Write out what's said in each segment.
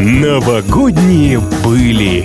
Новогодние были.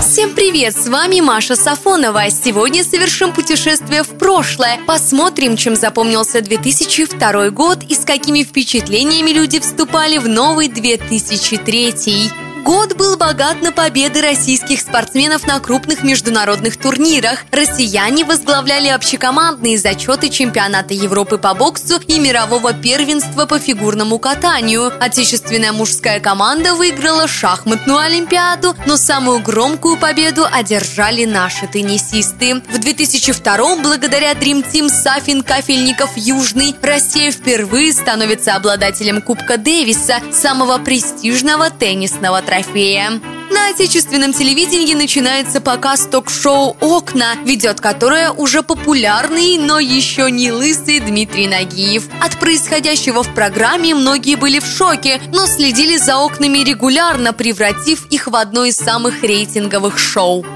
Всем привет, с вами Маша Сафонова. Сегодня совершим путешествие в прошлое. Посмотрим, чем запомнился 2002 год и с какими впечатлениями люди вступали в новый 2003. Год был богат на победы российских спортсменов на крупных международных турнирах. Россияне возглавляли общекомандные зачеты чемпионата Европы по боксу и мирового первенства по фигурному катанию. Отечественная мужская команда выиграла шахматную олимпиаду, но самую громкую победу одержали наши теннисисты. В 2002 благодаря Dream Team Сафин Кафельников Южный Россия впервые становится обладателем Кубка Дэвиса, самого престижного теннисного трофея трофея. На отечественном телевидении начинается показ ток-шоу «Окна», ведет которое уже популярный, но еще не лысый Дмитрий Нагиев. От происходящего в программе многие были в шоке, но следили за окнами регулярно, превратив их в одно из самых рейтинговых шоу.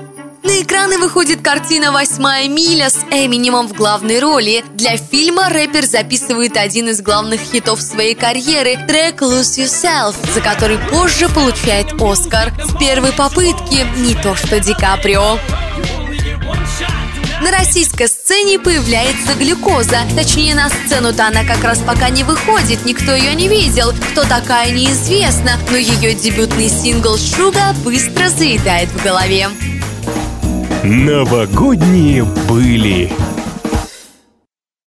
На экраны выходит картина «Восьмая миля» с Эминемом в главной роли. Для фильма рэпер записывает один из главных хитов своей карьеры – трек «Lose Yourself», за который позже получает Оскар. С первой попытки не то что Ди Каприо. На российской сцене появляется глюкоза. Точнее, на сцену-то она как раз пока не выходит, никто ее не видел. Кто такая, неизвестно, но ее дебютный сингл «Шуга» быстро заедает в голове. Новогодние были.